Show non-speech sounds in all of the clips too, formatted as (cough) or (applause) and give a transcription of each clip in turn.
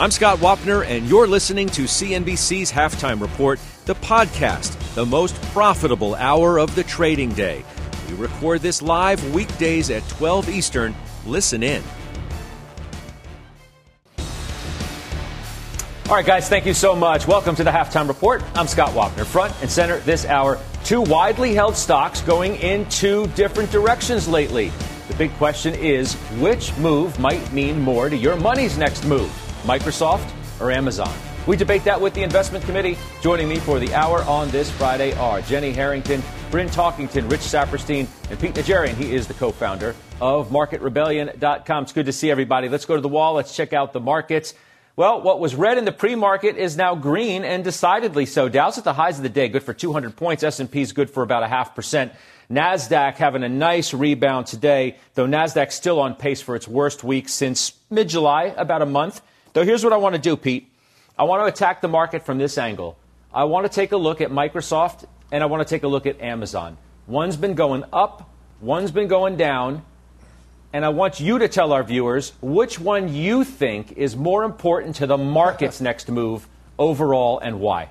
I'm Scott Wapner, and you're listening to CNBC's Halftime Report, the podcast, the most profitable hour of the trading day. We record this live weekdays at 12 Eastern. Listen in. All right, guys, thank you so much. Welcome to the Halftime Report. I'm Scott Wapner. Front and center this hour, two widely held stocks going in two different directions lately. The big question is which move might mean more to your money's next move, Microsoft or Amazon? We debate that with the investment committee. Joining me for the hour on this Friday are Jenny Harrington, Bryn Talkington, Rich Saperstein, and Pete Najarian. He is the co founder of MarketRebellion.com. It's good to see everybody. Let's go to the wall. Let's check out the markets. Well, what was red in the pre-market is now green and decidedly so. Dow's at the highs of the day, good for 200 points. S&P's good for about a half percent. Nasdaq having a nice rebound today, though Nasdaq's still on pace for its worst week since mid-July, about a month. Though here's what I want to do, Pete. I want to attack the market from this angle. I want to take a look at Microsoft and I want to take a look at Amazon. One's been going up, one's been going down and I want you to tell our viewers which one you think is more important to the market's (laughs) next move overall and why.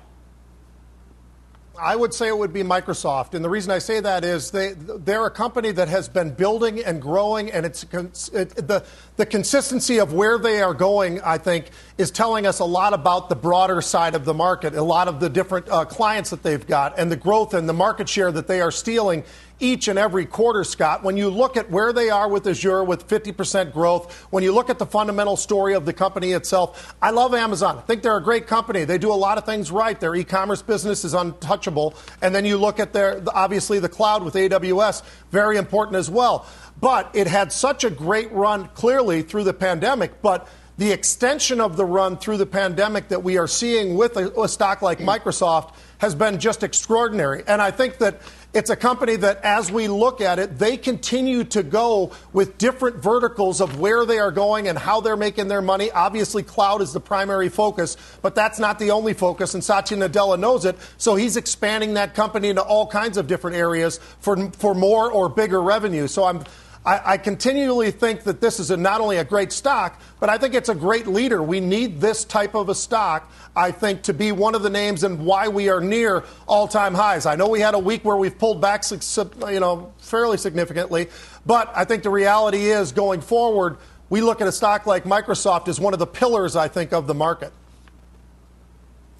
I would say it would be Microsoft, and the reason I say that is they they're a company that has been building and growing, and it's it, the the consistency of where they are going. I think is telling us a lot about the broader side of the market, a lot of the different uh, clients that they've got, and the growth and the market share that they are stealing each and every quarter, Scott. When you look at where they are with Azure with 50% growth, when you look at the fundamental story of the company itself, I love Amazon. I think they're a great company. They do a lot of things right. Their e-commerce business is untouchable. And then you look at their, obviously, the cloud with AWS, very important as well. But it had such a great run clearly through the pandemic. But the extension of the run through the pandemic that we are seeing with a, a stock like Microsoft has been just extraordinary. And I think that it's a company that, as we look at it, they continue to go with different verticals of where they are going and how they're making their money. Obviously, cloud is the primary focus, but that's not the only focus, and Satya Nadella knows it. So he's expanding that company into all kinds of different areas for, for more or bigger revenue. So I'm I, I, continually think that this is a, not only a great stock, but I think it's a great leader. We need this type of a stock, I think, to be one of the names and why we are near all-time highs. I know we had a week where we've pulled back, you know, fairly significantly, but I think the reality is going forward, we look at a stock like Microsoft as one of the pillars, I think, of the market.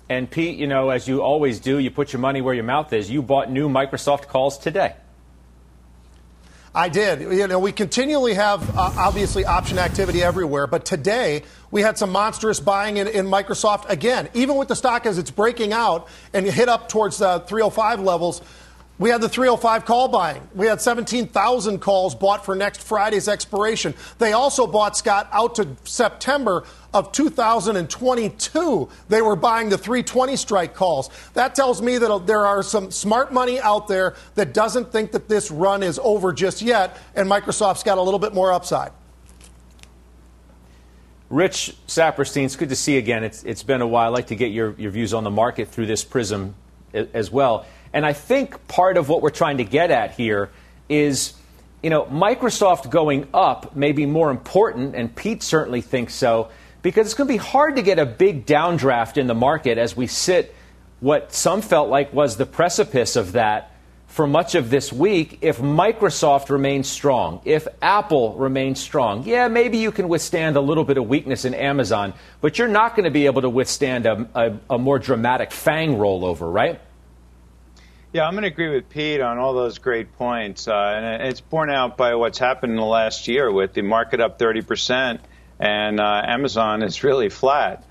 And Pete, you know, as you always do, you put your money where your mouth is. You bought new Microsoft calls today. I did. You know, we continually have uh, obviously option activity everywhere, but today we had some monstrous buying in, in, Microsoft again. Even with the stock as it's breaking out and hit up towards the 305 levels, we had the 305 call buying. We had 17,000 calls bought for next Friday's expiration. They also bought Scott out to September of 2022. They were buying the 320 strike calls. That tells me that there are some smart money out there that doesn't think that this run is over just yet, and Microsoft's got a little bit more upside. Rich Saperstein, it's good to see you again. It's, it's been a while. I'd like to get your, your views on the market through this prism as well. And I think part of what we're trying to get at here is, you know, Microsoft going up may be more important, and Pete certainly thinks so, because it's going to be hard to get a big downdraft in the market as we sit what some felt like was the precipice of that for much of this week if Microsoft remains strong, if Apple remains strong. Yeah, maybe you can withstand a little bit of weakness in Amazon, but you're not going to be able to withstand a, a, a more dramatic FANG rollover, right? Yeah, I'm going to agree with Pete on all those great points. Uh, and it's borne out by what's happened in the last year with the market up 30% and uh, Amazon is really flat.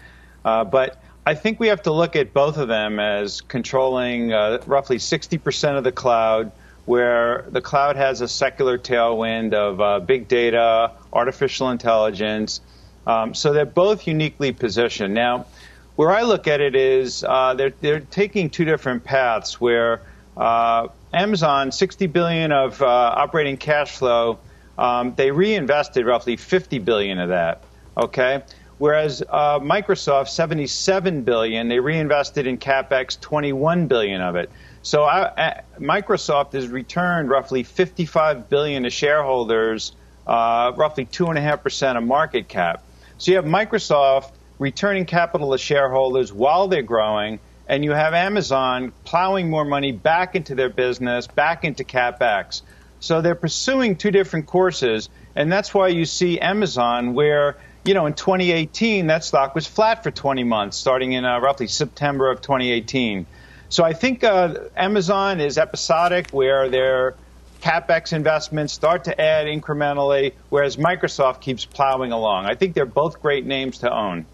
Uh, but I think we have to look at both of them as controlling uh, roughly 60% of the cloud, where the cloud has a secular tailwind of uh, big data, artificial intelligence, Um, so they're both uniquely positioned. Now, where I look at it is uh, they're, they're taking two different paths where uh, Amazon, 60 billion of operating cash flow, um, they reinvested roughly 50 billion of that. Okay, whereas uh, Microsoft, 77 billion, they reinvested in capex 21 billion of it. So I, uh, Microsoft has returned roughly 55 billion to shareholders, uh, roughly two and a half percent of market cap. So you have Microsoft returning capital to shareholders while they're growing, and you have Amazon plowing more money back into their business, back into capex. So they're pursuing two different courses, and that's why you see Amazon where you know, in 2018, that stock was flat for 20 months, starting in uh, roughly September of 2018. So I think uh, Amazon is episodic, where their capex investments start to add incrementally, whereas Microsoft keeps plowing along. I think they're both great names to own.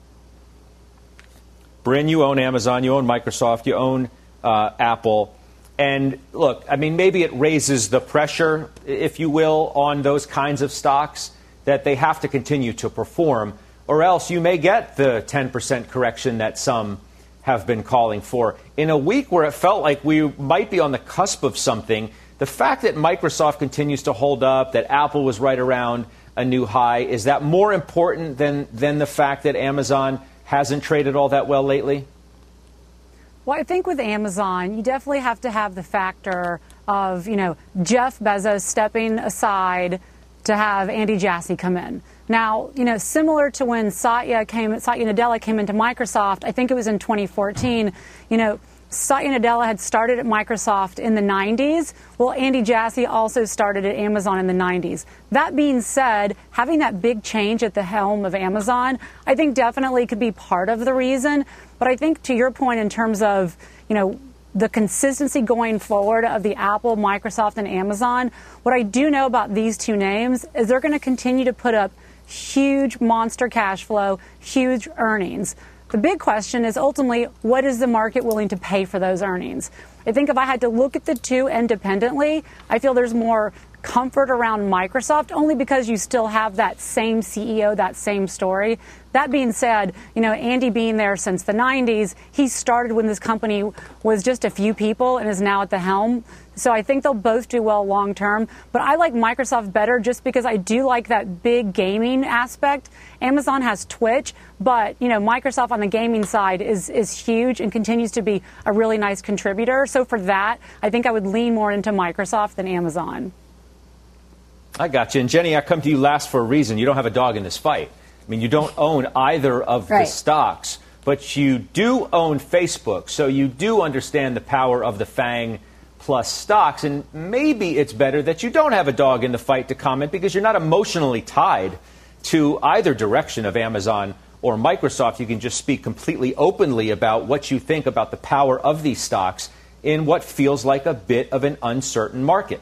Bryn, you own Amazon, you own Microsoft, you own uh, Apple. And look, I mean, maybe it raises the pressure, if you will, on those kinds of stocks that they have to continue to perform, or else you may get the 10% correction that some have been calling for. In a week where it felt like we might be on the cusp of something, the fact that Microsoft continues to hold up, that Apple was right around a new high, is that more important than, than the fact that Amazon hasn't traded all that well lately? Well, I think with Amazon, you definitely have to have the factor of, you know, Jeff Bezos stepping aside to have Andy Jassy come in. Now, you know, similar to when Satya came, Satya Nadella came into Microsoft, I think it was in 2014, you know, Satya Nadella had started at Microsoft in the 90s. Well, Andy Jassy also started at Amazon in the 90s. That being said, having that big change at the helm of Amazon, I think definitely could be part of the reason. But I think to your point in terms of, you know, the consistency going forward of the Apple, Microsoft, and Amazon, what I do know about these two names is they're going to continue to put up huge monster cash flow, huge earnings. The big question is ultimately what is the market willing to pay for those earnings? I think if I had to look at the two independently, I feel there's more comfort around Microsoft only because you still have that same CEO, that same story. That being said, you know, Andy being there since the 90s, he started when this company was just a few people and is now at the helm. So I think they'll both do well long term. But I like Microsoft better just because I do like that big gaming aspect. Amazon has Twitch, but you know, Microsoft on the gaming side is is huge and continues to be a really nice contributor. So for that, I think I would lean more into Microsoft than Amazon. I got you. And Jenny, I come to you last for a reason. You don't have a dog in this fight. I mean, you don't own either of right. the stocks, but you do own Facebook. So you do understand the power of the FANG plus stocks. And maybe it's better that you don't have a dog in the fight to comment because you're not emotionally tied to either direction of Amazon or Microsoft. You can just speak completely openly about what you think about the power of these stocks in what feels like a bit of an uncertain market.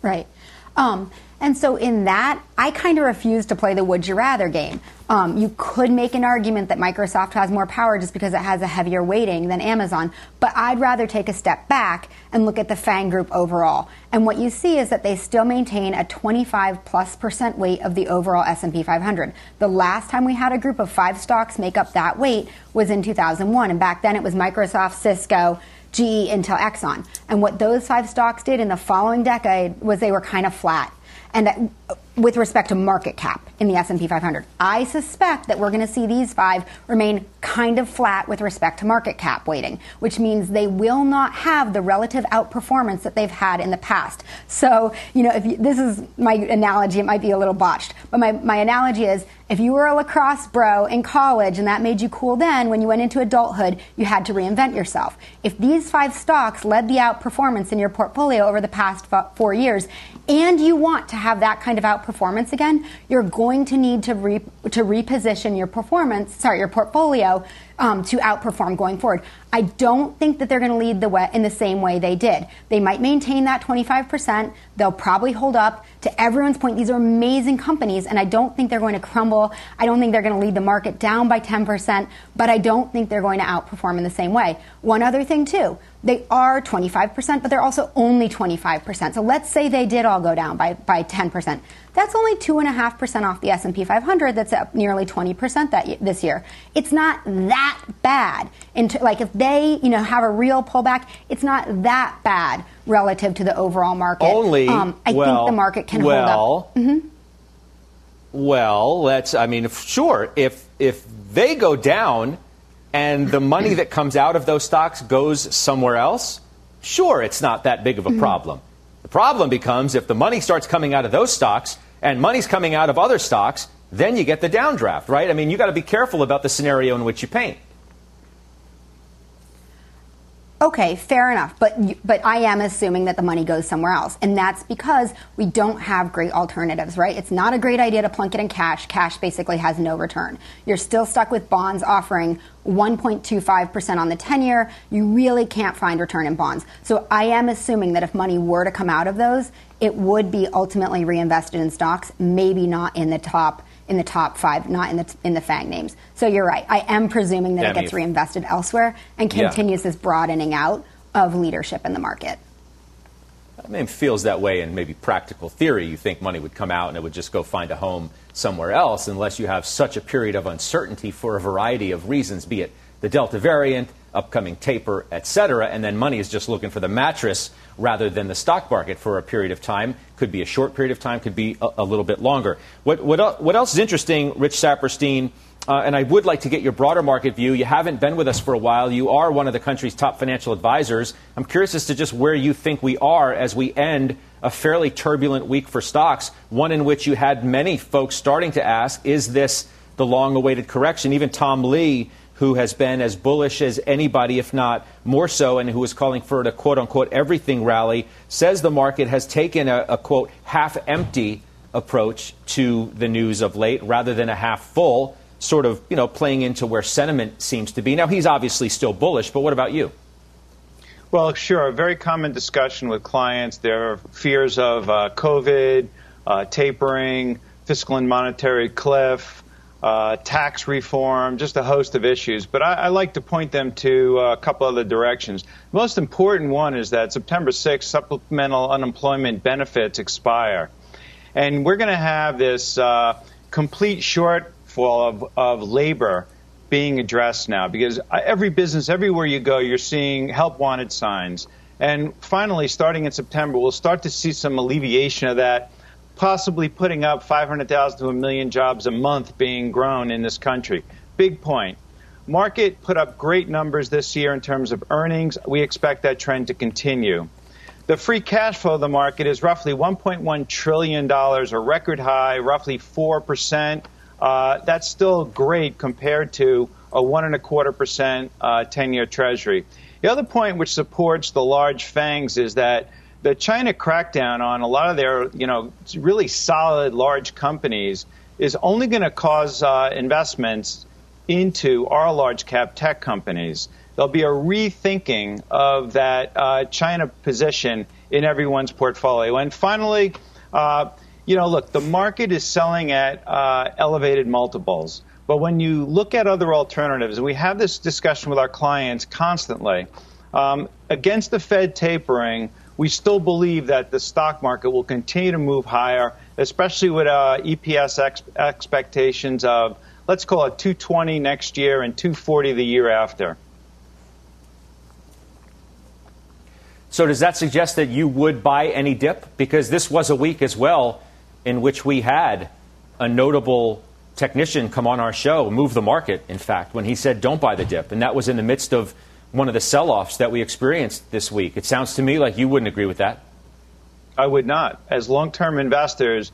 Right. Um, and so in that, I kind of refuse to play the would you rather game. Um, you could make an argument that Microsoft has more power just because it has a heavier weighting than Amazon, but I'd rather take a step back and look at the FANG group overall. And what you see is that they still maintain a 25 plus percent weight of the overall S&P 500. The last time we had a group of five stocks make up that weight was in 2001, and back then it was Microsoft, Cisco, GE, Intel, Exxon. And what those five stocks did in the following decade was they were kind of flat. And with respect to market cap in the S&P 500. I suspect that we're going to see these five remain kind of flat with respect to market cap weighting, which means they will not have the relative outperformance that they've had in the past. So, you know, if you, this is my analogy, it might be a little botched, but my, my analogy is if you were a lacrosse bro in college and that made you cool then, when you went into adulthood, you had to reinvent yourself. If these five stocks led the outperformance in your portfolio over the past four years, and you want to have that kind of outperformance again, you're going to need to, re- to reposition your performance, sorry, your portfolio um, to outperform going forward. I don't think that they're going to lead the way in the same way they did. They might maintain that 25%. They'll probably hold up. To everyone's point, these are amazing companies, and I don't think they're going to crumble. I don't think they're going to lead the market down by 10%, but I don't think they're going to outperform in the same way. One other thing, too they are 25%, but they're also only 25%. So let's say they did all go down by, by 10%. That's only 2.5% off the S&P 500 that's up nearly 20% that this year. It's not that bad. Into, like if they, you know, have a real pullback, it's not that bad relative to the overall market. Only, um, I well, think the market can well, hold up. Mm-hmm. Well, let's, I mean, if, sure, if, if they go down – and the money that comes out of those stocks goes somewhere else, sure, it's not that big of a mm-hmm. Problem. The problem becomes if the money starts coming out of those stocks and money's coming out of other stocks, then you get the downdraft, right? I mean, you got to be careful about the scenario in which you paint. Okay, fair enough. But but I am assuming that the money goes somewhere else, and that's because we don't have great alternatives, right? It's not a great idea to plunk it in cash. Cash basically has no return. You're still stuck with bonds offering 1.25% on the 10 year. You really can't find return in bonds. So I am assuming that if money were to come out of those, it would be ultimately reinvested in stocks, maybe not in the top in the top five, not in the in the FANG names. So you're right. I am presuming that it gets reinvested elsewhere and continues yeah. this broadening out of leadership in the market. I mean, it feels that way in maybe practical theory. You think money would come out and it would just go find a home somewhere else unless you have such a period of uncertainty for a variety of reasons, be it the Delta variant, upcoming taper, et cetera, and then money is just looking for the mattress rather than the stock market for a period of time. Could be a short period of time, could be a, a little bit longer. What, what, what else is interesting, Rich Saperstein, uh, and I would like to get your broader market view. You haven't been with us for a while. You are one of the country's top financial advisors. I'm curious as to just where you think we are as we end a fairly turbulent week for stocks, one in which you had many folks starting to ask, is this the long awaited correction? Even Tom Lee who has been as bullish as anybody, if not more so, and who is calling for a quote unquote everything rally, says the market has taken a, a quote half empty approach to the news of late rather than a half full, sort of, you know, playing into where sentiment seems to be. Now, he's obviously still bullish, but what about you? Well, sure. A very common discussion with clients. There are fears of uh, COVID, uh, tapering, fiscal and monetary cliff, uh, tax reform, just a host of issues. But I, I like to point them to a couple other directions. The most important one is that September 6th, supplemental unemployment benefits expire. And we're going to have this uh, complete shortfall of, of labor being addressed now because every business, everywhere you go, you're seeing help wanted signs. And finally, starting in September, we'll start to see some alleviation of that possibly putting up 500,000 to a million jobs a month being grown in this country. Big point. Market put up great numbers this year in terms of earnings. We expect that trend to continue. The free cash flow of the market is roughly $1.1 trillion, a record high, roughly 4%. Uh, that's still great compared to a one and a quarter percent 10-year uh, Treasury. The other point which supports the large fangs is that the China crackdown on a lot of their, you know, really solid large companies is only going to cause uh, investments into our large cap tech companies. There'll be a rethinking of that uh, China position in everyone's portfolio. And finally, uh, you know, look, the market is selling at uh, elevated multiples. But when you look at other alternatives, we have this discussion with our clients constantly, um, against the Fed tapering, we still believe that the stock market will continue to move higher, especially with uh, EPS ex- expectations of, let's call it 220 next year and 240 the year after. So, does that suggest that you would buy any dip? Because this was a week as well in which we had a notable technician come on our show, move the market, in fact, when he said, don't buy the dip. And that was in the midst of one of the sell offs that we experienced this week. It sounds to me like you wouldn't agree with that. I would not. As long term investors,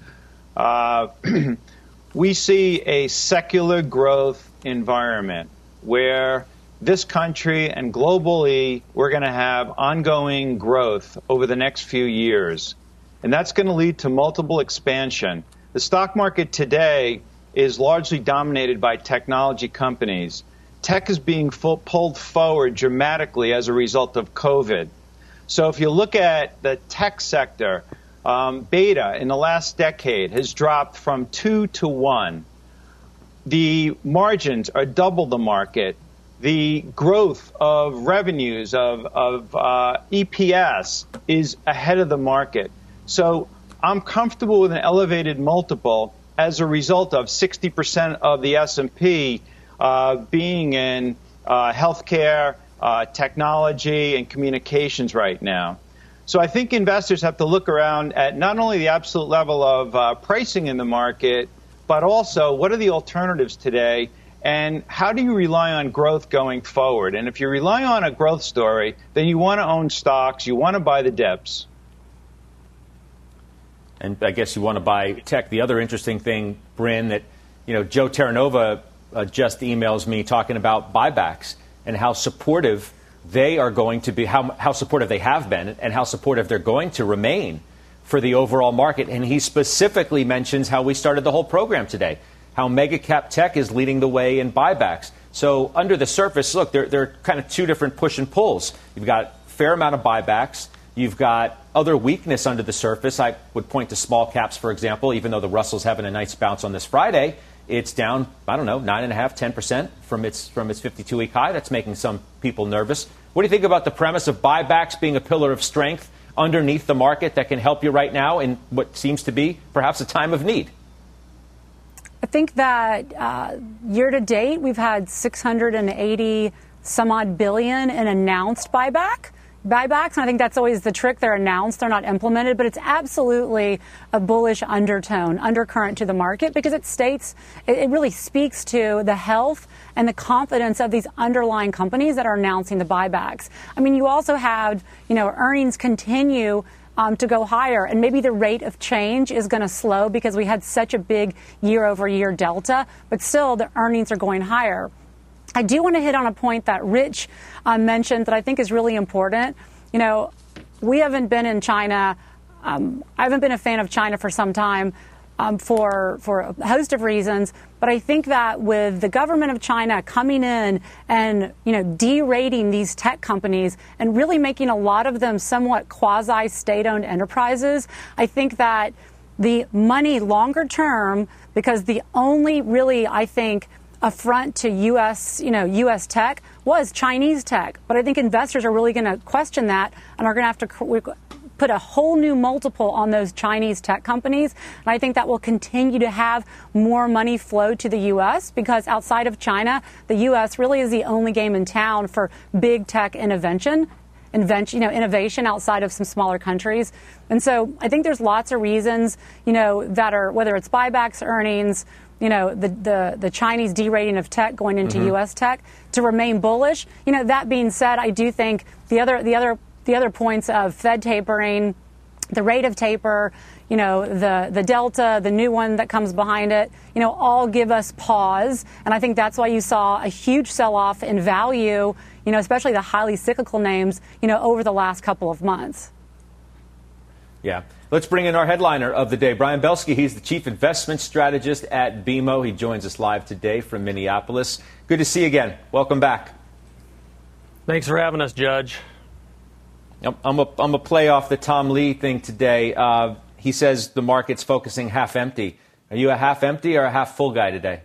uh, (clears throat) we see a secular growth environment where this country and globally we're going to have ongoing growth over the next few years. And that's going to lead to multiple expansion. The stock market today is largely dominated by technology companies tech is being full, pulled forward dramatically as a result of COVID. So if you look at the tech sector, um, beta in the last decade has dropped from two to one. The margins are double the market. The growth of revenues of, of uh, EPS is ahead of the market. So I'm comfortable with an elevated multiple as a result of 60% of the S&P uh, being in uh, healthcare, uh, technology, and communications right now. So I think investors have to look around at not only the absolute level of uh, pricing in the market, but also what are the alternatives today and how do you rely on growth going forward? And if you rely on a growth story, then you want to own stocks, you want to buy the dips. And I guess you want to buy tech. The other interesting thing, Bryn, that you know Joe Terranova uh, just emails me talking about buybacks and how supportive they are going to be, how, how supportive they have been, and how supportive they're going to remain for the overall market. And he specifically mentions how we started the whole program today, how mega cap tech is leading the way in buybacks. So under the surface, look, there, there are kind of two different push and pulls. You've got a fair amount of buybacks. You've got other weakness under the surface. I would point to small caps, for example, even though the Russell's having a nice bounce on this Friday. It's down, I don't know, 9.5%, 10% from its, from its 52 week high. That's making some people nervous. What do you think about the premise of buybacks being a pillar of strength underneath the market that can help you right now in what seems to be perhaps a time of need? I think that uh, year to date, we've had 680 some odd billion in announced buyback buybacks. And I think that's always the trick. They're announced, they're not implemented, but it's absolutely a bullish undertone, undercurrent to the market because it states, it really speaks to the health and the confidence of these underlying companies that are announcing the buybacks. I mean, you also have, you know, earnings continue. Um, to go higher. And maybe the rate of change is going to slow because we had such a big year over year delta, but still the earnings are going higher. I do want to hit on a point that Rich uh, mentioned that I think is really important. You know, we haven't been in China. Um, I haven't been a fan of China for some time um, for for a host of reasons. But I think that with the government of China coming in and you know derating these tech companies and really making a lot of them somewhat quasi state-owned enterprises, I think that the money longer term, because the only really I think affront to U.S. you know U.S. tech was Chinese tech. But I think investors are really going to question that and are going to have to put a whole new multiple on those Chinese tech companies. And I think that will continue to have more money flow to the U.S. because outside of China, the U.S. really is the only game in town for big tech innovation. Invention, you know, innovation outside of some smaller countries, and so I think there's lots of reasons, you know, that are whether it's buybacks, earnings, you know, the, the, the Chinese derating of tech going into mm-hmm. U.S. tech to remain bullish. You know, that being said, I do think the other, the other, the other points of Fed tapering, the rate of taper, you know, the, the delta, the new one that comes behind it, you know, all give us pause. And I think that's why you saw a huge sell off in value, you know, especially the highly cyclical names, you know, over the last couple of months. Yeah. Let's bring in our headliner of the day, Brian Belski. He's the chief investment strategist at BMO. He joins us live today from Minneapolis. Good to see you again. Welcome back. Thanks for having us, Judge. I'm a, I'm a play off the Tom Lee thing today. Uh, he says the market's focusing half empty. Are you a half empty or a half full guy today?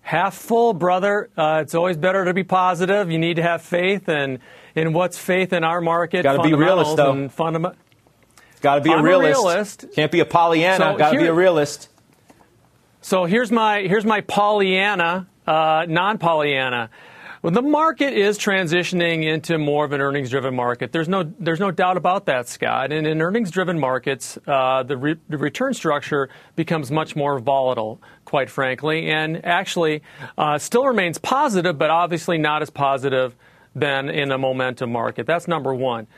Half full, brother. Uh, it's always better to be positive. You need to have faith, and in what's faith in our market. Got to be realist, though. Fundam- Got to be a realist. realist. Can't be a Pollyanna. So Got to be a realist. So here's my here's my Pollyanna, uh, non-Pollyanna. Well, the market is transitioning into more of an earnings-driven market. There's no there's no doubt about that, Scott. And in earnings-driven markets, uh, the, re- the, return structure becomes much more volatile, quite frankly, and actually uh, still remains positive, but obviously not as positive than in a momentum market. That's number one.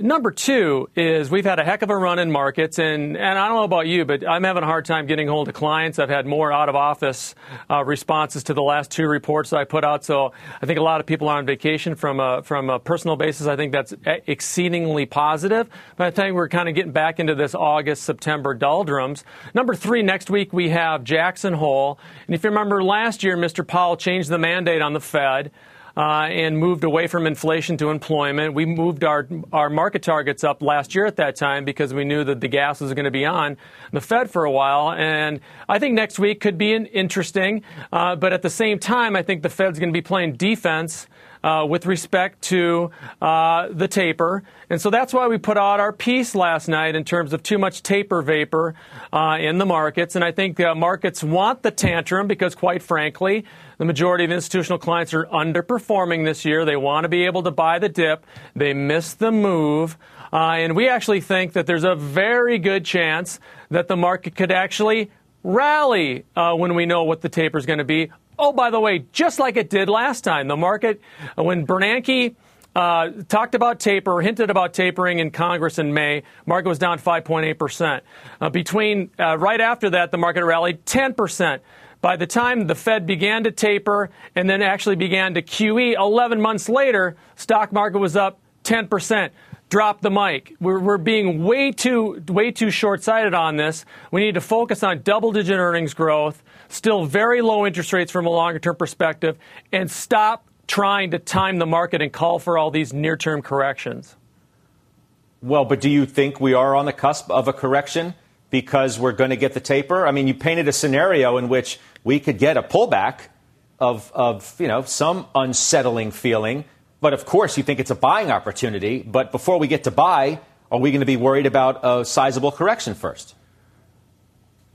Number two is we've had a heck of a run in markets, and, and I don't know about you, but I'm having a hard time getting hold of clients. I've had more out of office uh, responses to the last two reports I put out, so I think a lot of people are on vacation from a, from a personal basis. I think that's exceedingly positive, but I think we're kind of getting back into this August, September doldrums. Number three, next week we have Jackson Hole, and if you remember last year, Mr. Powell changed the mandate on the Fed uh, and moved away from inflation to employment. We moved our our market targets up last year at that time because we knew that the gas was going to be on the Fed for a while. And I think next week could be interesting, uh, but at the same time, I think the Fed's going to be playing defense uh, with respect to uh, the taper. And so that's why we put out our piece last night in terms of too much taper vapor uh, in the markets. And I think uh, markets want the tantrum because, quite frankly, the majority of institutional clients are underperforming this year. They want to be able to buy the dip. They missed the move. Uh, and we actually think that there's a very good chance that the market could actually rally uh, when we know what the taper is going to be. Oh, by the way, just like it did last time, the market, when Bernanke uh, talked about taper, hinted about tapering in Congress in May, market was down 5.8%. Uh, between, uh, right after that, the market rallied 10%. By the time the Fed began to taper and then actually began to QE 11 months later, stock market was up 10% drop the mic. We're, we're being way too way too short-sighted on this. We need to focus on double-digit earnings growth, still very low interest rates from a longer-term perspective, and stop trying to time the market and call for all these near-term corrections. Well, but do you think we are on the cusp of a correction because we're going to get the taper? I mean, you painted a scenario in which we could get a pullback of, of you know, some unsettling feeling but of course, you think it's a buying opportunity. But before we get to buy, are we going to be worried about a sizable correction first?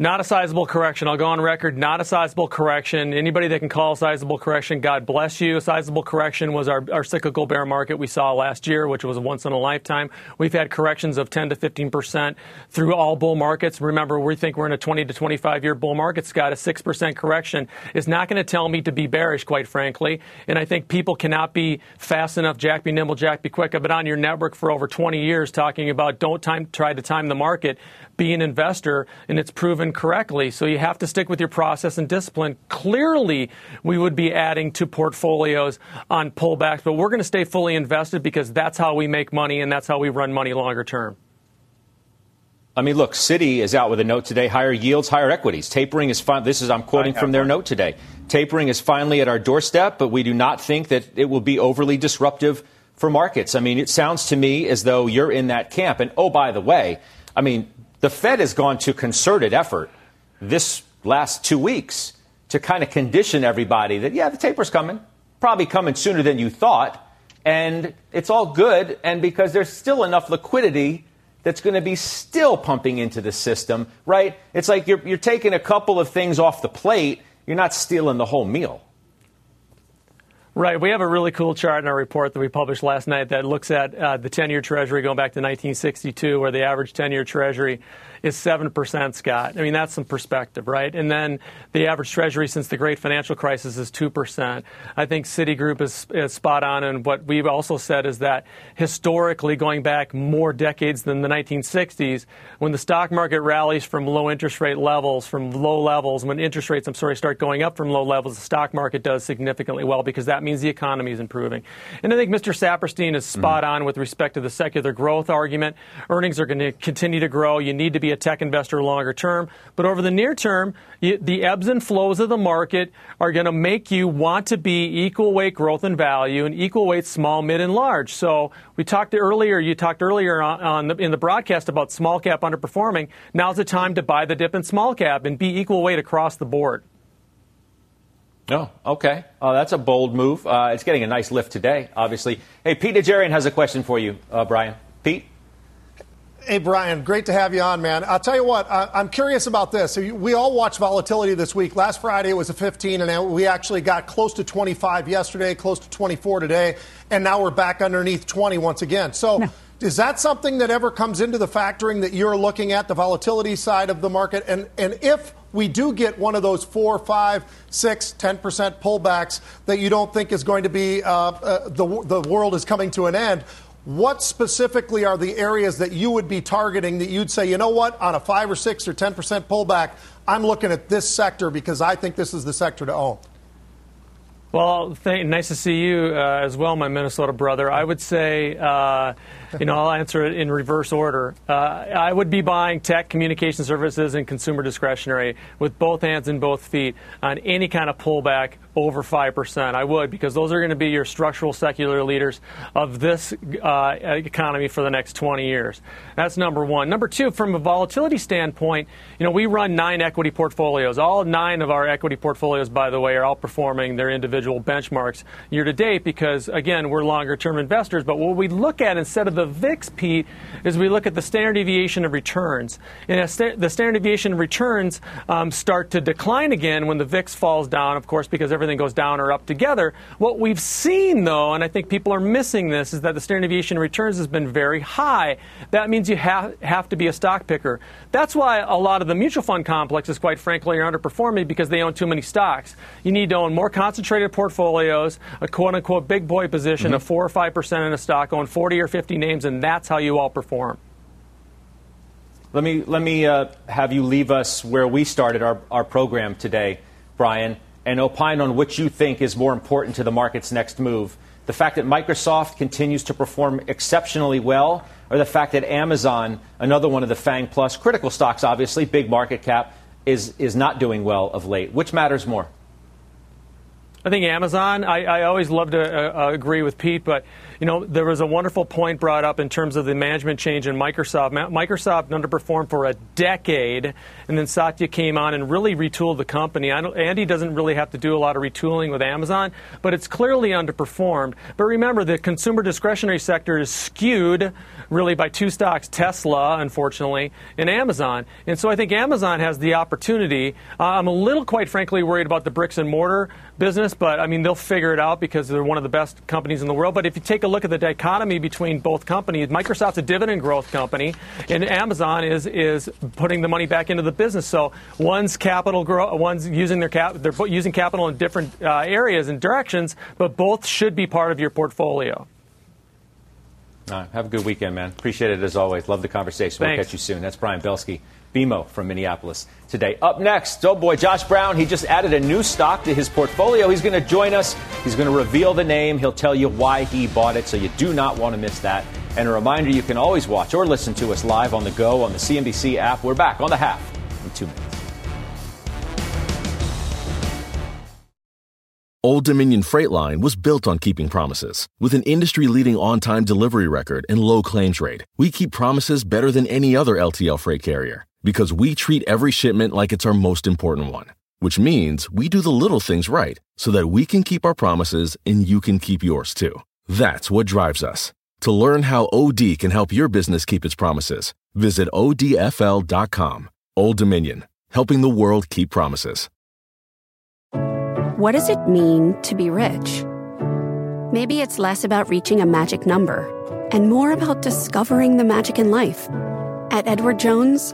Not a sizable correction. I'll go on record. Not a sizable correction. Anybody that can call a sizable correction, God bless you. A sizable correction was our, our cyclical bear market we saw last year, which was once in a lifetime. We've had corrections of 10 to 15 percent through all bull markets. Remember, we think we're in a 20 to 25 year bull market. Scott, a six percent correction is not going to tell me to be bearish, quite frankly. And I think people cannot be fast enough. Jack be nimble, Jack be quick. I've been on your network for over 20 years talking about don't time, try to time the market be an investor, and it's proven correctly. So you have to stick with your process and discipline. Clearly, we would be adding to portfolios on pullbacks, but we're going to stay fully invested because that's how we make money and that's how we run money longer term. I mean, look, Citi is out with a note today: higher yields, higher equities. Tapering is fine. This is I'm quoting from their note today. Tapering is finally at our doorstep, but we do not think that it will be overly disruptive for markets. I mean, it sounds to me as though you're in that camp. And oh, by the way, I mean, the Fed has gone to concerted effort this last two weeks to kind of condition everybody that, yeah, the taper's coming, probably coming sooner than you thought. And it's all good. And because there's still enough liquidity that's going to be still pumping into the system, right? It's like you're, you're taking a couple of things off the plate, you're not stealing the whole meal. Right. We have a really cool chart in our report that we published last night that looks at uh, the 10 year Treasury going back to 1962, where the average 10 year Treasury is 7%, Scott. I mean, that's some perspective, right? And then the average Treasury since the great financial crisis is 2%. I think Citigroup is, is spot on. And what we've also said is that historically, going back more decades than the 1960s, when the stock market rallies from low interest rate levels, from low levels, when interest rates, I'm sorry, start going up from low levels, the stock market does significantly well because that the economy is improving. And I think Mr. Saperstein is spot mm-hmm. on with respect to the secular growth argument. Earnings are going to continue to grow. You need to be be a tech investor longer term. But over the near term, you, the ebbs and flows of the market are going to make you want to be equal weight growth and value and equal weight small, mid, and large. So we talked earlier, you talked earlier on, on the, in the broadcast about small cap underperforming. Now's the time to buy the dip in small cap and be equal weight across the board. Oh, okay. Uh, that's a bold move. Uh, it's getting a nice lift today, obviously. Hey, Pete Najarian has a question for you, uh, Brian. Pete? Hey, Brian, great to have you on, man. I'll tell you what, I, am curious about this. We all watched volatility this week. Last Friday it was a 15, and we actually got close to 25 yesterday, close to 24 today, and now we're back underneath 20 once again. So, no. Is that something that ever comes into the factoring that you're looking at, the volatility side of the market? And, and if we do get one of those four, five, six, 10% pullbacks that you don't think is going to be uh, uh, the, the world is coming to an end, what specifically are the areas that you would be targeting that you'd say, you know what, on a 5 or 6 or 10% pullback, I'm looking at this sector because I think this is the sector to own? Well, th- nice to see you uh, as well, my Minnesota brother. I would say, uh, you know, I'll answer it in reverse order. Uh, I would be buying tech, communication services, and consumer discretionary with both hands and both feet on any kind of pullback over 5%. I would, because those are going to be your structural secular leaders of this uh, economy for the next 20 years. That's number one. Number two, from a volatility standpoint, you know, we run nine equity portfolios. All nine of our equity portfolios, by the way, are outperforming their individual benchmarks year to date because, again, we're longer term investors. But what we look at instead of the VIX, Pete, is we look at the standard deviation of returns. And st- the standard deviation of returns um, start to decline again when the VIX falls down, of course, because everything goes down or up together. What we've seen, though, and I think people are missing this, is that the standard deviation of returns has been very high. That means you have, have to be a stock picker. That's why a lot of the mutual fund complexes, quite frankly, are underperforming because they own too many stocks. You need to own more concentrated portfolios, a quote unquote big boy position mm-hmm. of 4 or 5% in a stock, own 40 or 50 names, and that's how you all perform. Let me, let me uh, have you leave us where we started our, our program today, Brian, and opine on which you think is more important to the market's next move. The fact that Microsoft continues to perform exceptionally well, or the fact that Amazon, another one of the FANG Plus critical stocks, obviously, big market cap, is, is not doing well of late. Which matters more? I think Amazon, I, I always love to uh, uh, agree with Pete, but you know, there was a wonderful point brought up in terms of the management change in Microsoft. Microsoft underperformed for a decade, and then Satya came on and really retooled the company. Andy doesn't really have to do a lot of retooling with Amazon, but it's clearly underperformed. But remember, the consumer discretionary sector is skewed really by two stocks Tesla, unfortunately, and Amazon. And so I think Amazon has the opportunity. Uh, I'm a little, quite frankly, worried about the bricks and mortar business, but I mean, they'll figure it out because they're one of the best companies in the world. But if you take a look at the dichotomy between both companies, Microsoft's a dividend growth company, and Amazon is is putting the money back into the business. So one's capital grow, one's using their cap, they're using capital in different uh, areas and directions, but both should be part of your portfolio. Right, have a good weekend, man. Appreciate it as always. Love the conversation. Thanks. We'll catch you soon. That's Brian Belski. BMO from Minneapolis today. Up next, oh boy, Josh Brown. He just added a new stock to his portfolio. He's going to join us. He's going to reveal the name. He'll tell you why he bought it, so you do not want to miss that. And a reminder you can always watch or listen to us live on the go on the CNBC app. We're back on the half in two minutes. Old Dominion Freight Line was built on keeping promises. With an industry leading on time delivery record and low claims rate, we keep promises better than any other LTL freight carrier because we treat every shipment like it's our most important one, which means we do the little things right so that we can keep our promises and you can keep yours too. That's what drives us. To learn how OD can help your business keep its promises, visit odfl.com. Old Dominion, helping the world keep promises. What does it mean to be rich? Maybe it's less about reaching a magic number and more about discovering the magic in life. At Edward Jones,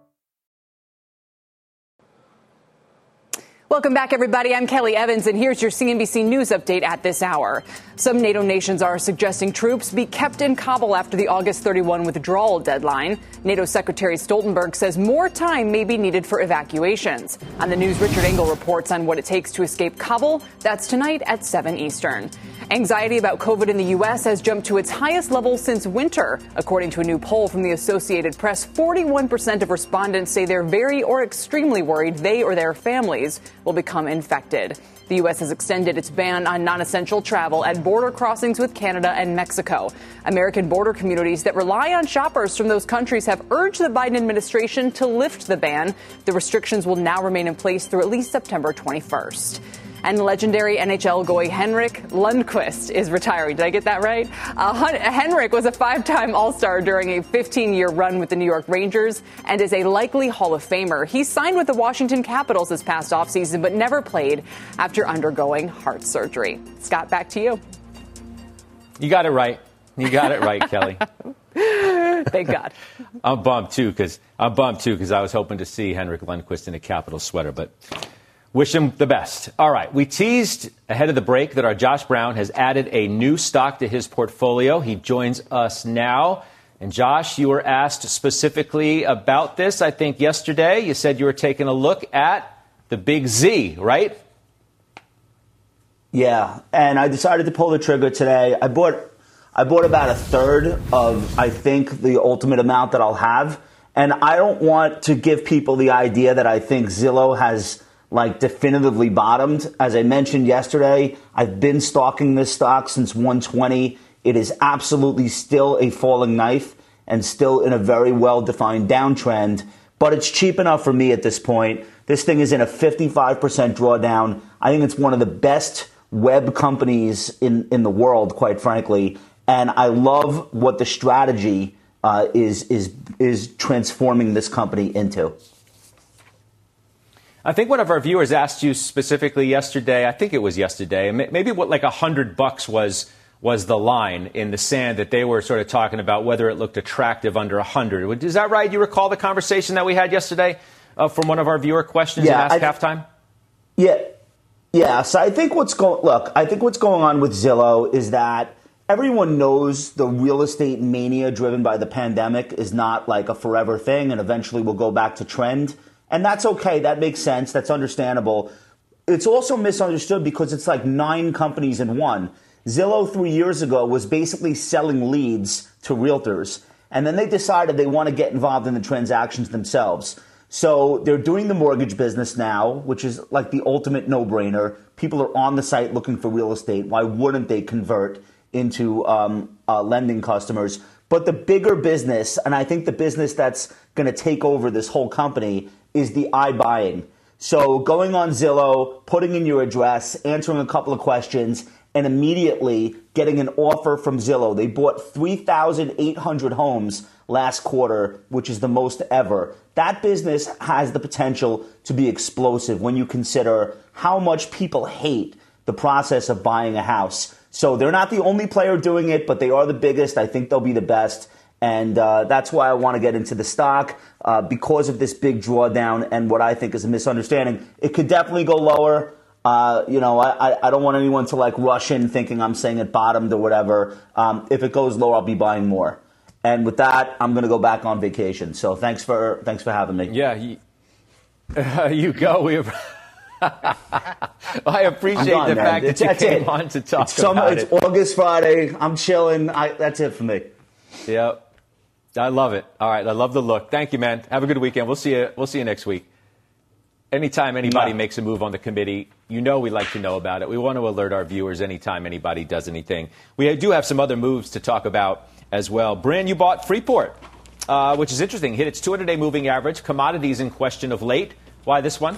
Welcome back, everybody. I'm Kelly Evans, and here's your CNBC News update at this hour. Some NATO nations are suggesting troops be kept in Kabul after the August 31 withdrawal deadline. NATO Secretary Stoltenberg says more time may be needed for evacuations. On the news, Richard Engel reports on what it takes to escape Kabul. That's tonight at 7 Eastern. Anxiety about COVID in the U.S. has jumped to its highest level since winter. According to a new poll from the Associated Press, 41% of respondents say they're very or extremely worried they or their families will become infected. The U.S. has extended its ban on non essential travel at border crossings with Canada and Mexico. American border communities that rely on shoppers from those countries have urged the Biden administration to lift the ban. The restrictions will now remain in place through at least September 21st. And legendary NHL goalie Henrik Lundqvist is retiring. Did I get that right? Uh, Henrik was a five time All Star during a 15 year run with the New York Rangers and is a likely Hall of Famer. He signed with the Washington Capitals this past offseason, but never played after undergoing heart surgery. Scott, back to you. You got it right. You got it right, Kelly. (laughs) Thank God. I'm bummed too because I'm bummed too because I was hoping to see Henrik Lundqvist in a Capital sweater, but wish him the best. All right, we teased ahead of the break that our Josh Brown has added a new stock to his portfolio. He joins us now. And Josh, you were asked specifically about this. I think yesterday you said you were taking a look at the Big Z, right? Yeah, and I decided to pull the trigger today. I bought I bought about a third of, I think, the ultimate amount that I'll have. And I don't want to give people the idea that I think Zillow has like definitively bottomed. As I mentioned yesterday, I've been stalking this stock since 120. It is absolutely still a falling knife and still in a very well defined downtrend, but it's cheap enough for me at this point. This thing is in a 55% drawdown. I think it's one of the best web companies in, in the world, quite frankly and I love what the strategy uh, is is is transforming this company into. I think one of our viewers asked you specifically yesterday. I think it was yesterday. Maybe what like a hundred bucks was was the line in the sand that they were sort of talking about whether it looked attractive under a hundred. Is that right? You recall the conversation that we had yesterday uh, from one of our viewer questions yeah, at Ask Halftime? Yeah, yeah. So I think what's going look. I think what's going on with Zillow is that everyone knows the real estate mania driven by the pandemic is not like a forever thing and eventually we'll go back to trend. And that's okay. That makes sense. That's understandable. It's also misunderstood because it's like nine companies in one. Zillow three years ago was basically selling leads to realtors. And then they decided they want to get involved in the transactions themselves. So they're doing the mortgage business now, which is like the ultimate no brainer. People are on the site looking for real estate. Why wouldn't they convert? into um, uh, lending customers. But the bigger business, and I think the business that's going to take over this whole company, is the iBuying. So going on Zillow, putting in your address, answering a couple of questions, and immediately getting an offer from Zillow. They bought 3,800 homes last quarter, which is the most ever. That business has the potential to be explosive when you consider how much people hate the process of buying a house. So they're not the only player doing it, but they are the biggest. I think they'll be the best. And uh, that's why I want to get into the stock uh, because of this big drawdown and what I think is a misunderstanding. It could definitely go lower. Uh, you know, I, I don't want anyone to like rush in thinking I'm saying it bottomed or whatever. Um, if it goes lower, I'll be buying more. And with that, I'm going to go back on vacation. So thanks for thanks for having me. Yeah, you, (laughs) you go. We. (laughs) I appreciate done, the man. fact it's, that you came it. on to talk it's summer, about it's it. It's August Friday. I'm chilling. I, that's it for me. Yep. I love it. All right. I love the look. Thank you, man. Have a good weekend. We'll see you. We'll see you next week. Anytime anybody makes a move on the committee, you know we like to know about it. We want to alert our viewers anytime anybody does anything. We do have some other moves to talk about as well. Bryn, you bought Freeport, uh, which is interesting. Hit its 200-day moving average. Commodities in question of late. Why this one?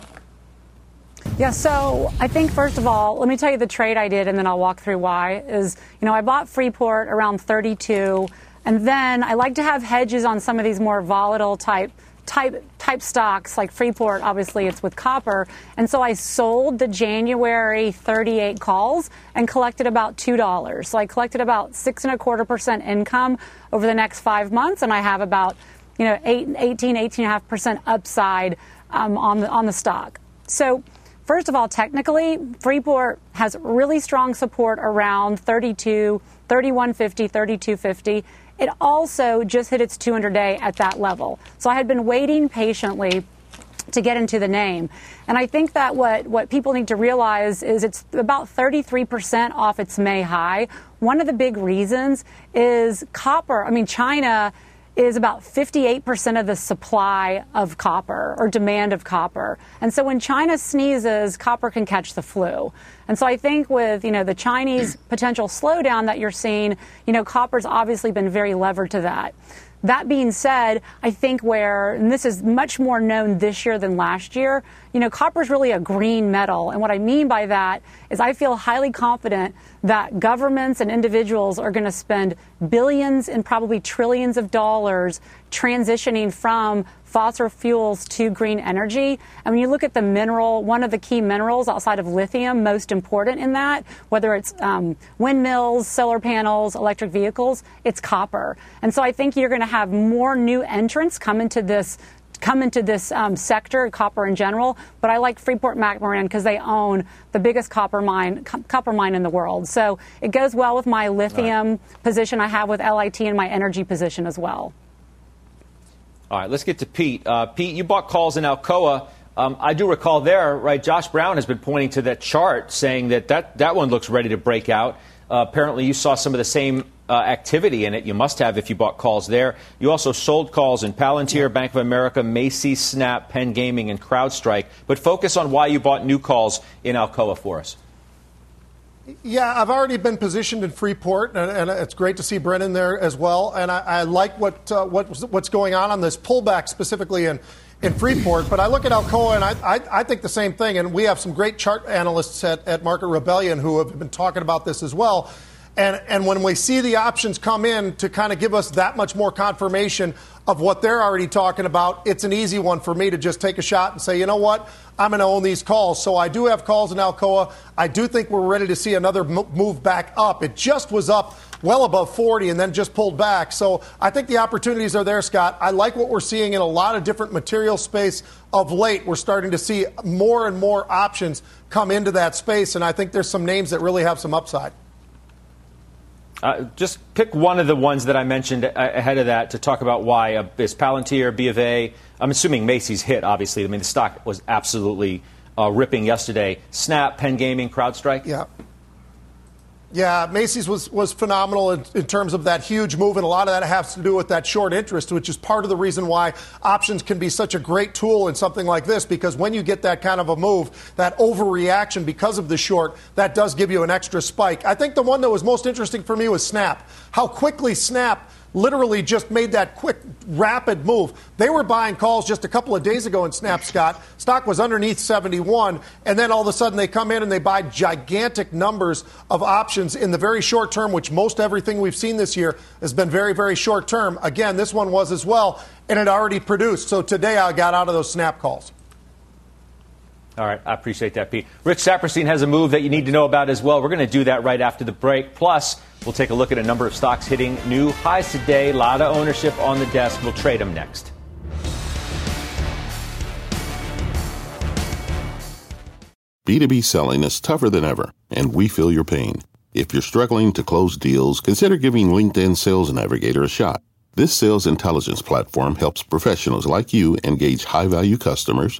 Yeah, so I think first of all, let me tell you the trade I did and then I'll walk through why. Is, you know, I bought Freeport around 32 and then I like to have hedges on some of these more volatile type type type stocks. Like Freeport obviously it's with copper. And so I sold the January 38 calls and collected about $2 so I collected about six and a quarter percent income over the next five months and I have about you know 8, 18 18 and a half percent upside um, on the on the stock. So First of all, technically, Freeport has really strong support around 32, 3150, 3250. It also just hit its 200 day at that level. So I had been waiting patiently to get into the name. And I think that what, what people need to realize is it's about 33% off its May high. One of the big reasons is copper. I mean, China is about 58% of the supply of copper or demand of copper. And so when China sneezes, copper can catch the flu. And so I think with, you know, the Chinese potential slowdown that you're seeing, you know, copper's obviously been very levered to that. That being said, I think where, and this is much more known this year than last year, you know, copper is really a green metal. And what I mean by that is I feel highly confident that governments and individuals are going to spend billions and probably trillions of dollars transitioning from fossil fuels to green energy. And when you look at the mineral, one of the key minerals outside of lithium, most important in that, whether it's um, windmills, solar panels, electric vehicles, it's copper. And so I think you're going to have more new entrants come into this come into this um, sector, copper in general. But I like Freeport McMoran because they own the biggest copper mine co- copper mine in the world. So it goes well with my lithium right. position I have with LIT and my energy position as well. All right, let's get to Pete. Uh, Pete, you bought calls in Alcoa. Um, I do recall there, right? Josh Brown has been pointing to that chart saying that that, that one looks ready to break out. Uh, apparently, you saw some of the same uh, activity in it. You must have if you bought calls there. You also sold calls in Palantir, Bank of America, Macy's, Snap, Penn Gaming, and CrowdStrike. But focus on why you bought new calls in Alcoa for us. Yeah, I've already been positioned in Freeport, and, and it's great to see Brennan there as well. And I, I like what, uh, what what's going on on this pullback specifically in in Freeport. But I look at Alcoa, and I, I, I, think the same thing. And we have some great chart analysts at, at Market Rebellion who have been talking about this as well. And, and when we see the options come in to kind of give us that much more confirmation of what they're already talking about, it's an easy one for me to just take a shot and say, you know what, I'm going to own these calls. So I do have calls in Alcoa. I do think we're ready to see another move back up. It just was up well above 40 and then just pulled back. So I think the opportunities are there, Scott. I like what we're seeing in a lot of different material space of late. We're starting to see more and more options come into that space, and I think there's some names that really have some upside. Uh, just pick one of the ones that I mentioned ahead of that to talk about why. Uh, is Palantir, B of A? I'm assuming Macy's hit, obviously. I mean, the stock was absolutely uh, ripping yesterday. Snap, Penn Gaming, CrowdStrike? Yeah. Yeah, Macy's was, was phenomenal in, in, terms of that huge move, and a lot of that has to do with that short interest, which is part of the reason why options can be such a great tool in something like this, because when you get that kind of a move, that overreaction because of the short, that does give you an extra spike. I think the one that was most interesting for me was Snap. How quickly Snap literally just made that quick, rapid move. They were buying calls just a couple of days ago in Snap, Scott. Stock was underneath 71, and then all of a sudden they come in and they buy gigantic numbers of options in the very short term, which most everything we've seen this year has been very, very short term. Again, this one was as well, and it already produced. So today I got out of those Snap calls. All right, I appreciate that, Pete. Rich Saperstein has a move that you need to know about as well. We're going to do that right after the break. Plus, we'll take a look at a number of stocks hitting new highs today. A lot of ownership on the desk. We'll trade them next. B2B selling is tougher than ever, and we feel your pain. If you're struggling to close deals, consider giving LinkedIn Sales Navigator a shot. This sales intelligence platform helps professionals like you engage high value customers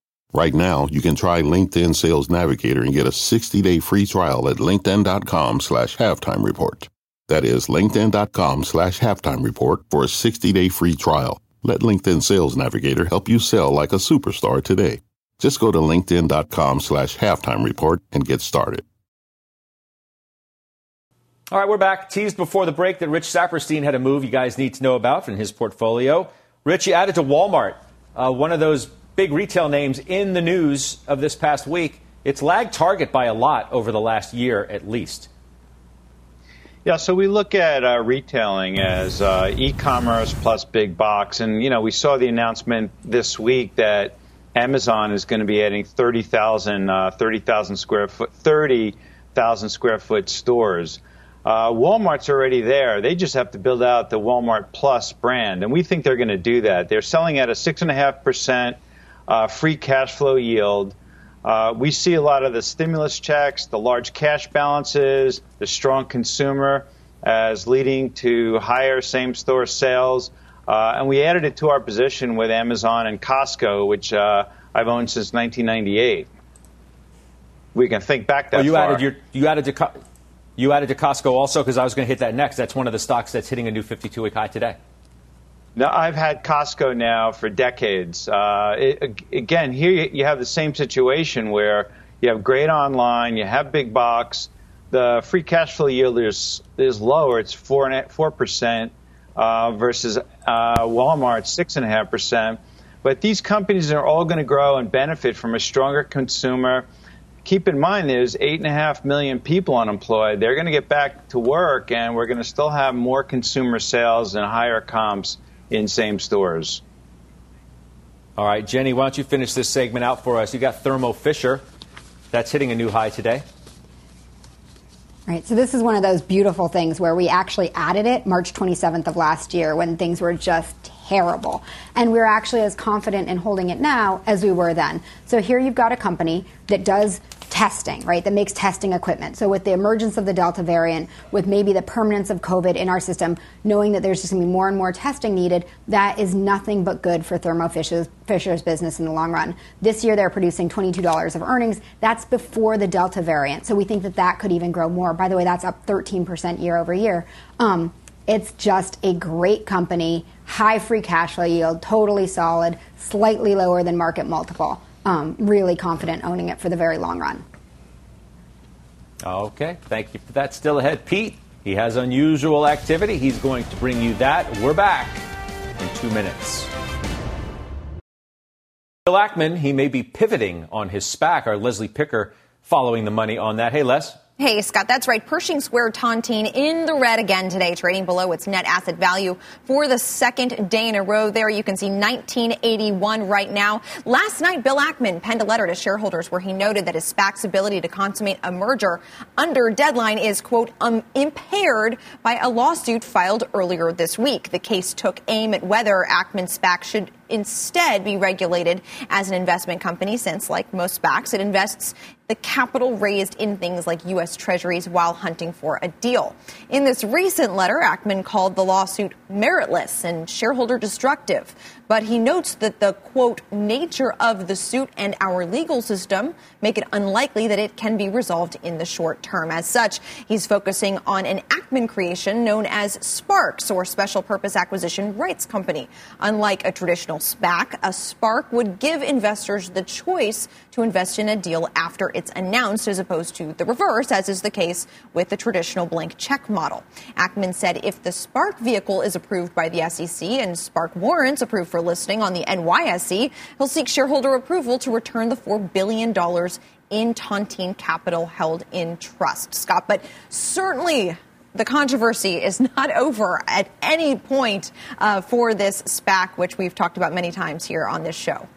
Right now, you can try LinkedIn Sales Navigator and get a 60-day free trial at linkedin.com slash halftime report. That is linkedin.com slash halftime report for a 60-day free trial. Let LinkedIn Sales Navigator help you sell like a superstar today. Just go to linkedin.com slash halftime report and get started. All right, we're back. Teased before the break that Rich Saperstein had a move you guys need to know about in his portfolio. Rich, you added to Walmart, uh, one of those big retail names in the news of this past week. It's lagged Target by a lot over the last year at least. Yeah, so we look at uh, retailing as uh, e-commerce plus big box, and you know we saw the announcement this week that Amazon is going to be adding 30,000 uh, 30,000 square foot 30,000 square foot stores. Uh, Walmart's already there. They just have to build out the Walmart Plus brand, and we think they're going to do that. They're selling at a six and a half percent uh, free cash flow yield. Uh, we see a lot of the stimulus checks, the large cash balances, the strong consumer as leading to higher same store sales. Uh, and we added it to our position with Amazon and Costco, which uh, I've owned since 1998. We can think back that oh, you far. added your you added to you added to Costco also because I was going to hit that next. That's one of the stocks that's hitting a new 52-week high today. No, I've had Costco now for decades. Uh, it, again, here you have the same situation where you have great online, you have big box. The free cash flow yield is is lower. It's four four percent uh, versus uh, Walmart six and a half percent. But these companies are all going to grow and benefit from a stronger consumer. Keep in mind, there's eight and a half million people unemployed. They're going to get back to work, and we're going to still have more consumer sales and higher comps in same stores. All right, Jenny, why don't you finish this segment out for us? You got Thermo Fisher. That's hitting a new high today. Right. So this is one of those beautiful things where we actually added it March 27th of last year when things were just terrible. And we're actually as confident in holding it now as we were then. So here you've got a company that does testing, right, that makes testing equipment. So with the emergence of the Delta variant, with maybe the permanence of COVID in our system, knowing that there's just going to be more and more testing needed, that is nothing but good for Thermo Fisher's, Fisher's business in the long run. This year they're producing $22 of earnings. That's before the Delta variant. So we think that that could even grow more. By the way, that's up 13% year over year. Um, it's just a great company, high free cash flow yield, totally solid, slightly lower than market multiple um, really confident owning it for the very long run. Okay, thank you for that. Still ahead, Pete. He has unusual activity. He's going to bring you that. We're back in two minutes. Bill Ackman, he may be pivoting on his SPAC. Our Leslie Picker following the money on that. Hey, Les. Hey, Scott, that's right. Pershing Square Tontine in the red again today, trading below its net asset value for the second day in a row. There you can see 1981 right now. Last night, Bill Ackman penned a letter to shareholders where he noted that his SPAC's ability to consummate a merger under deadline is, quote, um, impaired by a lawsuit filed earlier this week. The case took aim at whether Ackman's SPAC should instead be regulated as an investment company since, like most SPACs, it invests the capital raised in things like U.S. Treasuries while hunting for a deal. In this recent letter, Ackman called the lawsuit meritless and shareholder destructive. But he notes that the quote nature of the suit and our legal system make it unlikely that it can be resolved in the short term. As such, he's focusing on an Ackman creation known as Sparks or Special Purpose Acquisition Rights Company. Unlike a traditional SPAC, a Spark would give investors the choice to invest in a deal after it's announced as opposed to the reverse, as is the case with the traditional blank check model. Ackman said if the Spark vehicle is approved by the SEC and Spark warrants approved for listing on the NYSE, he'll seek shareholder approval to return the $4 billion in Tontine capital held in trust. Scott, but certainly the controversy is not (laughs) over at any point uh, for this SPAC, which we've talked about many times here on this show.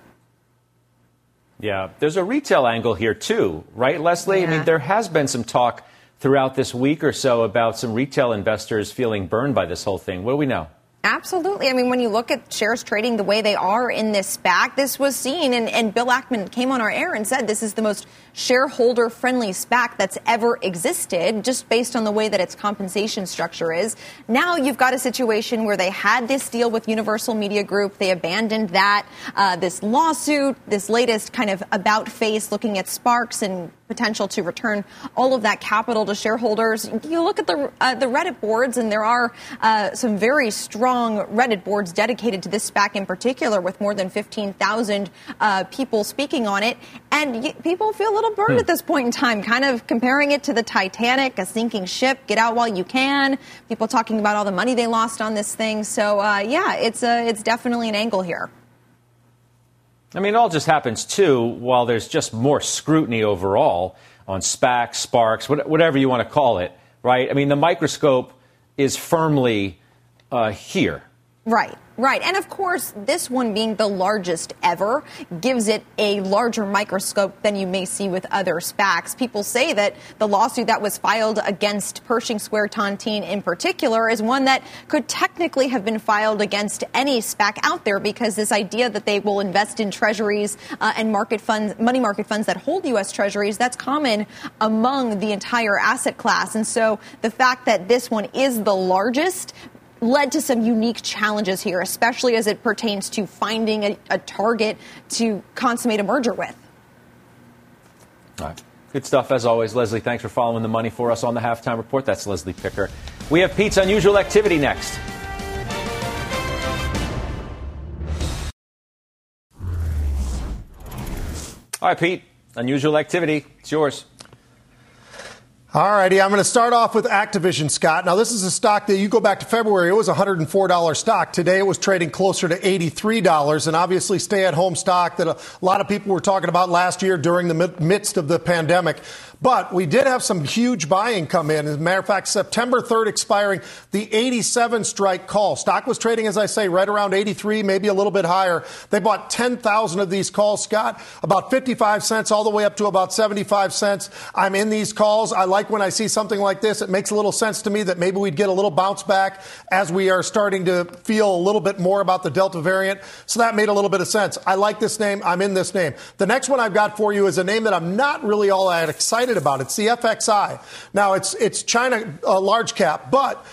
Yeah, there's a retail angle here too, right, Leslie? Yeah. I mean, there has been some talk throughout this week or so about some retail investors feeling burned by this whole thing. What do we know? Absolutely. I mean, when you look at shares trading the way they are in this SPAC, this was seen, and, and Bill Ackman came on our air and said this is the most shareholder friendly SPAC that's ever existed, just based on the way that its compensation structure is. Now you've got a situation where they had this deal with Universal Media Group, they abandoned that. Uh, this lawsuit, this latest kind of about face looking at Sparks and potential to return all of that capital to shareholders. You look at the uh, the Reddit boards, and there are uh, some very strong Reddit boards dedicated to this SPAC in particular, with more than 15,000 uh, people speaking on it. And y- people feel a little burned hmm. at this point in time, kind of comparing it to the Titanic, a sinking ship. Get out while you can. People talking about all the money they lost on this thing. So uh, yeah, it's a, it's definitely an angle here. I mean, it all just happens too while there's just more scrutiny overall on SPACs, Sparks, whatever you want to call it, right? I mean, the microscope is firmly uh, here. Right. Right. And of course, this one being the largest ever gives it a larger microscope than you may see with other SPACs. People say that the lawsuit that was filed against Pershing Square Tontine in particular is one that could technically have been filed against any SPAC out there because this idea that they will invest in treasuries uh, and market funds, money market funds that hold U.S. treasuries, that's common among the entire asset class. And so the fact that this one is the largest led to some unique challenges here, especially as it pertains to finding a, a target to consummate a merger with. All right. Good stuff as always. Leslie, thanks for following the money for us on the halftime report. That's Leslie Picker. We have Pete's unusual activity next. All right, Pete, unusual activity. It's yours. All righty, I'm going to start off with Activision, Scott. Now, this is a stock that you go back to February, it was $104 stock. Today, it was trading closer to $83, and obviously, stay at home stock that a lot of people were talking about last year during the midst of the pandemic. But we did have some huge buying come in. As a matter of fact, September 3rd expiring, the 87 strike call. Stock was trading, as I say, right around 83, maybe a little bit higher. They bought 10,000 of these calls, Scott, about 55 cents all the way up to about 75 cents. I'm in these calls. I like when I see something like this. It makes a little sense to me that maybe we'd get a little bounce back as we are starting to feel a little bit more about the Delta variant. So that made a little bit of sense. I like this name. I'm in this name. The next one I've got for you is a name that I'm not really all that excited excited about. It's the FXI. Now, it's, it's China uh, large cap, but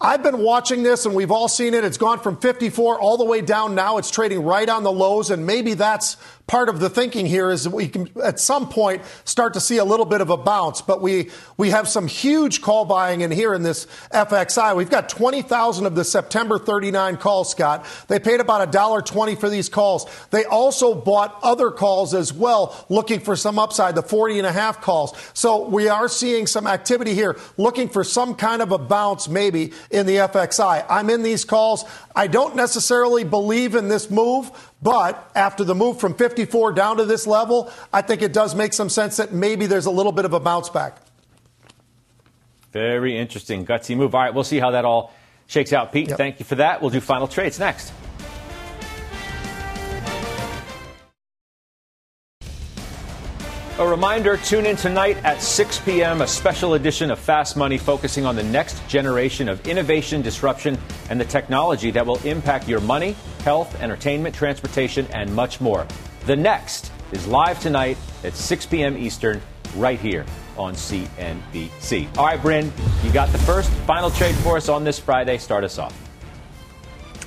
I've been watching this and we've all seen it. It's gone from 54 all the way down now. It's trading right on the lows, and maybe that's part of the thinking here is that we can at some point start to see a little bit of a bounce. But we we have some huge call buying in here in this FXI. We've got 20,000 of the September 39 calls, Scott. They paid about a dollar twenty for these calls. They also bought other calls as well, looking for some upside, the 40 and a half calls. So we are seeing some activity here, looking for some kind of a bounce maybe in the FXI. I'm in these calls. I don't necessarily believe in this move, but after the move from 54 down to this level, I think it does make some sense that maybe there's a little bit of a bounce back. Very interesting, gutsy move. All right, we'll see how that all shakes out. Pete, yep. thank you for that. We'll do final trades next. A reminder tune in tonight at 6 p.m., a special edition of Fast Money focusing on the next generation of innovation, disruption, and the technology that will impact your money, health, entertainment, transportation, and much more. The next is live tonight at 6 p.m. Eastern, right here on CNBC. All right, Bryn, you got the first final trade for us on this Friday. Start us off.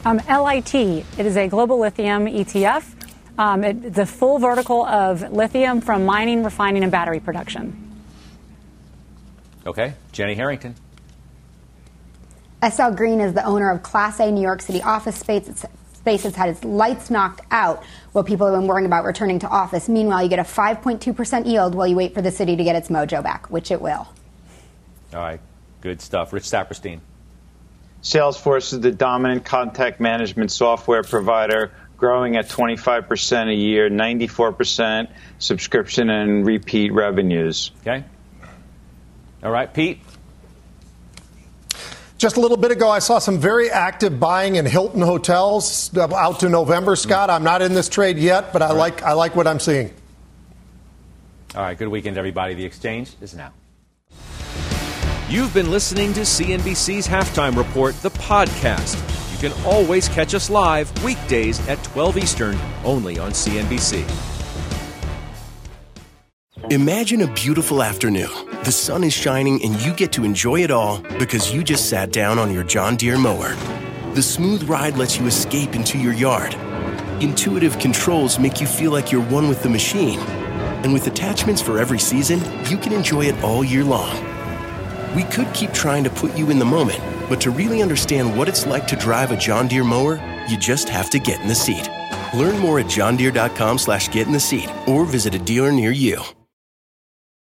Um, LIT, it is a global lithium ETF um, it, the full vertical of lithium from mining, refining, and battery production. Okay, Jenny Harrington. SL Green is the owner of Class A New York City office space. Space has had its lights knocked out while people have been worrying about returning to office. Meanwhile, you get a 5.2% yield while you wait for the city to get its mojo back, which it will. All right, good stuff. Rich Saperstein. Salesforce is the dominant contact management software provider growing at 25% a year, 94% subscription and repeat revenues. Okay. All right, Pete. Just a little bit ago, I saw some very active buying in Hilton hotels uh, out to November. Mm-hmm. Scott, I'm not in this trade yet, but I right. like I like what I'm seeing. All right, good weekend, everybody. The exchange is now. You've been listening to CNBC's Halftime Report, the podcast. You can always catch us live weekdays at 12 Eastern, only on CNBC. Imagine a beautiful afternoon. The sun is shining and you get to enjoy it all because you just sat down on your John Deere mower. The smooth ride lets you escape into your yard. Intuitive controls make you feel like you're one with the machine. And with attachments for every season, you can enjoy it all year long. We could keep trying to put you in the moment but to really understand what it's like to drive a John Deere mower, you just have to get in the seat. Learn more at johndeere.com slash get in the seat or visit a dealer near you.